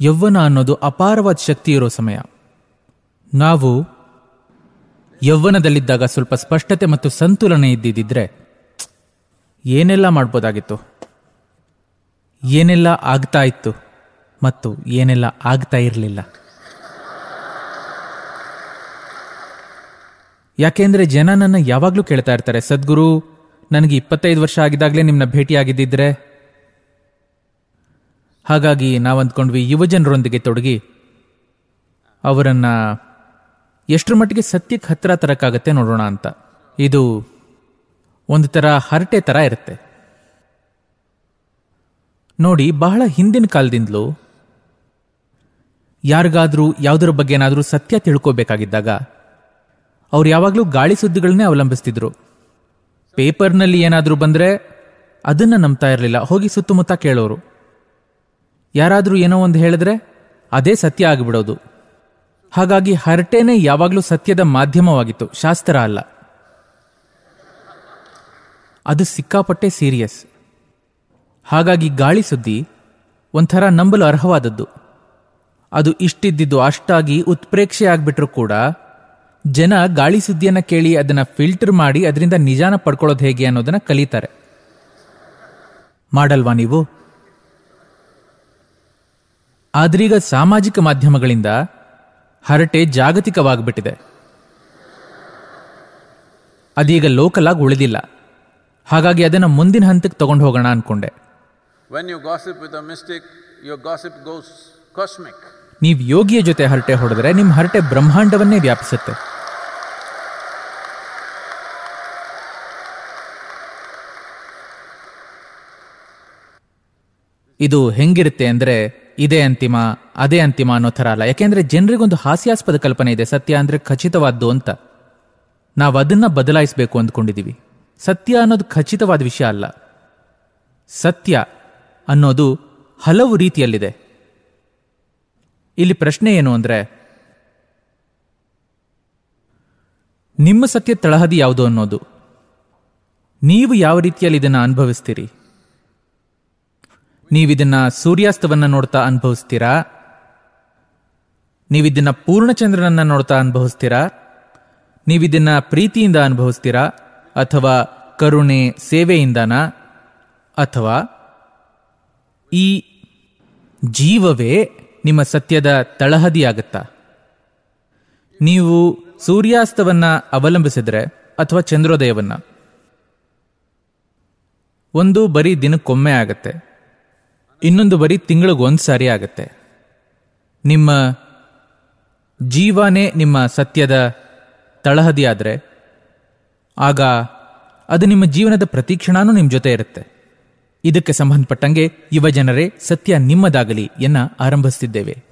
ಯೌವನ ಅನ್ನೋದು ಅಪಾರವಾದ ಶಕ್ತಿ ಇರೋ ಸಮಯ. ನಾವು ಯೌವ್ವನದಲ್ಲಿದ್ದಾಗ ಸ್ವಲ್ಪ ಸ್ಪಷ್ಟತೆ ಮತ್ತು ಸಂತುಲನ ಇದ್ದಿದ್ದರೆ ಏನೆಲ್ಲ ಮಾಡ್ಬೋದಾಗಿತ್ತು? ಏನೆಲ್ಲ ಆಗ್ತಾ ಇತ್ತು ಮತ್ತು ಏನೆಲ್ಲ ಆಗ್ತಾ ಇರಲಿಲ್ಲ? ಯಾಕೆಂದರೆ ಜನ ನನ್ನ ಯಾವಾಗಲೂ ಕೇಳ್ತಾ ಇರ್ತಾರೆ, ಸದ್ಗುರು, ನನಗೆ ಇಪ್ಪತ್ತೈದು ವರ್ಷ ಆಗಿದ್ದಾಗಲೇ ನಿಮ್ಮನ್ನ ಭೇಟಿಯಾಗಿದ್ದಿದ್ರೆ ಹಾಗಾಗಿ ನಾವು ಅಂದ್ಕೊಂಡ್ವಿ ಯುವಜನರೊಂದಿಗೆ ತೊಡಗಿ ಅವರನ್ನ ಎಷ್ಟರ ಮಟ್ಟಿಗೆ ಸತ್ಯಕ್ಕೆ ಹತ್ತಿರ ತರಕ್ಕಾಗತ್ತೆ ನೋಡೋಣ ಅಂತ. ಇದು ಒಂದು ಥರ ಹರಟೆ ಥರ ಇರುತ್ತೆ. ನೋಡಿ, ಬಹಳ ಹಿಂದಿನ ಕಾಲದಿಂದಲೂ ಯಾರಿಗಾದರೂ, ಯಾವುದರ ಬಗ್ಗೆ ಏನಾದರೂ ಸತ್ಯ ತಿಳ್ಕೋಬೇಕಾಗಿದ್ದಾಗ ಅವ್ರು ಯಾವಾಗಲೂ ಗಾಳಿ ಸುದ್ದಿಗಳನ್ನೇ ಅವಲಂಬಿಸ್ತಿದ್ರು. ಪೇಪರ್ನಲ್ಲಿ ಏನಾದರೂ ಬಂದರೆ ಅದನ್ನು ನಂಬ್ತಾ ಇರಲಿಲ್ಲ. ಹೋಗಿ ಸುತ್ತಮುತ್ತ ಕೇಳೋರು. ಯಾರಾದರೂ ಏನೋ ಒಂದು ಹೇಳಿದ್ರೆ ಅದೇ ಸತ್ಯ ಆಗಿಬಿಡೋದು. ಹಾಗಾಗಿ ಹರಟೆನೇ ಯಾವಾಗಲೂ ಸತ್ಯದ ಮಾಧ್ಯಮವಾಗಿತ್ತು, ಶಾಸ್ತ್ರ ಅಲ್ಲ. ಅದು ಸಿಕ್ಕಾಪಟ್ಟೆ ಸೀರಿಯಸ್. ಹಾಗಾಗಿ ಗಾಳಿ ಸುದ್ದಿ ಒಂಥರ ನಂಬಲು ಅರ್ಹವಾದದ್ದು. ಅದು ಇಷ್ಟಿದ್ದಿದ್ದು ಅಷ್ಟಾಗಿ ಉತ್ಪ್ರೇಕ್ಷೆ ಆಗ್ಬಿಟ್ರೂ ಕೂಡ ಜನ ಗಾಳಿ ಸುದ್ದಿಯನ್ನ ಕೇಳಿ ಅದನ್ನು ಫಿಲ್ಟರ್ ಮಾಡಿ ಅದರಿಂದ ನಿಜಾನ ಪಡ್ಕೊಳ್ಳೋದು ಹೇಗೆ ಅನ್ನೋದನ್ನು ಕಲಿತಾರೆ. ಮಾಡಲ್ವಾ ನೀವು? ಆದ್ರೀಗ ಸಾಮಾಜಿಕ ಮಾಧ್ಯಮಗಳಿಂದ ಹರಟೆ ಜಾಗತಿಕವಾಗಿಬಿಟ್ಟಿದೆ. ಅದೀಗ ಲೋಕಲ್ ಆಗಿ ಉಳಿದಿಲ್ಲ. ಹಾಗಾಗಿ ಅದನ್ನು ಮುಂದಿನ ಹಂತಕ್ಕೆ ತಗೊಂಡು ಹೋಗೋಣ ಅನ್ಕೊಂಡೆ. ನೀವು ಯೋಗಿಯ ಜೊತೆ ಹರಟೆ ಹೊಡೆದ್ರೆ ನಿಮ್ಮ ಹರಟೆ ಬ್ರಹ್ಮಾಂಡವನ್ನೇ ವ್ಯಾಪಿಸುತ್ತೆ. ಇದು ಹೆಂಗಿರುತ್ತೆ ಅಂದ್ರೆ ಇದೇ ಅಂತಿಮ, ಅದೇ ಅಂತಿಮ ಅನ್ನೋ ಥರ ಅಲ್ಲ. ಯಾಕೆಂದ್ರೆ ಜನರಿಗೊಂದು ಹಾಸ್ಯಾಸ್ಪದ ಕಲ್ಪನೆ ಇದೆ. ಸತ್ಯ ಅಂದ್ರೆ ಖಚಿತವಾದ್ದು ಅಂತ. ನಾವು ಅದನ್ನ ಬದಲಾಯಿಸಬೇಕು ಅಂದ್ಕೊಂಡಿದ್ದೀವಿ ಸತ್ಯ ಅನ್ನೋದು ಖಚಿತವಾದ ವಿಷಯ ಅಲ್ಲ. ಸತ್ಯ ಅನ್ನೋದು ಹಲವು ರೀತಿಯಲ್ಲಿದೆ. ಇಲ್ಲಿ ಪ್ರಶ್ನೆ ಏನು ಅಂದ್ರೆ, ನಿಮ್ಮ ಸತ್ಯ ತಳಹದಿ ಯಾವುದು ಅನ್ನೋದು? ನೀವು ಯಾವ ರೀತಿಯಲ್ಲಿ ಇದನ್ನ ಅನುಭವಿಸ್ತೀರಿ? ನೀವಿದನ್ನ ಸೂರ್ಯಾಸ್ತವನ್ನ ನೋಡ್ತಾ ಅನುಭವಿಸ್ತೀರಾ? ನೀವಿದನ್ನ ಪೂರ್ಣಚಂದ್ರನನ್ನ ನೋಡ್ತಾ ಅನುಭವಿಸ್ತೀರಾ? ನೀವಿದನ್ನ ಪ್ರೀತಿಯಿಂದ ಅನುಭವಿಸ್ತೀರಾ? ಅಥವಾ ಕರುಣೆ ಸೇವೆಯಿಂದನ? ಅಥವಾ ಈ ಜೀವವೇ ನಿಮ್ಮ ಸತ್ಯದ ತಳಹದಿಯಾಗತ್ತಾ? ನೀವು ಸೂರ್ಯಾಸ್ತವನ್ನ ಅವಲಂಬಿಸಿದ್ರೆ ಅಥವಾ ಚಂದ್ರೋದಯವನ್ನ? ಒಂದು ಬರೀ ದಿನಕ್ಕೊಮ್ಮೆ ಆಗತ್ತೆ. ಇನ್ನೊಂದು ಬರೀ ತಿಂಗಳಿಗೊಂದು ಸಾರಿ ಆಗುತ್ತೆ. ನಿಮ್ಮ ಜೀವನೇ ನಿಮ್ಮ ಸತ್ಯದ ತಳಹದಿಯಾದರೆ ಆಗ ಅದು ನಿಮ್ಮ ಜೀವನದ ಪ್ರತೀಕ್ಷಣಾನು ನಿಮ್ಮ ಜೊತೆ ಇರುತ್ತೆ. ಇದಕ್ಕೆ ಸಂಬಂಧಪಟ್ಟಂಗೆ ಯುವ ಜನರೇ ಸತ್ಯ ನಿಮ್ಮದಾಗಲಿ ಎನ್ನ ಆರಂಭಿಸುತ್ತಿದ್ದೇವೆ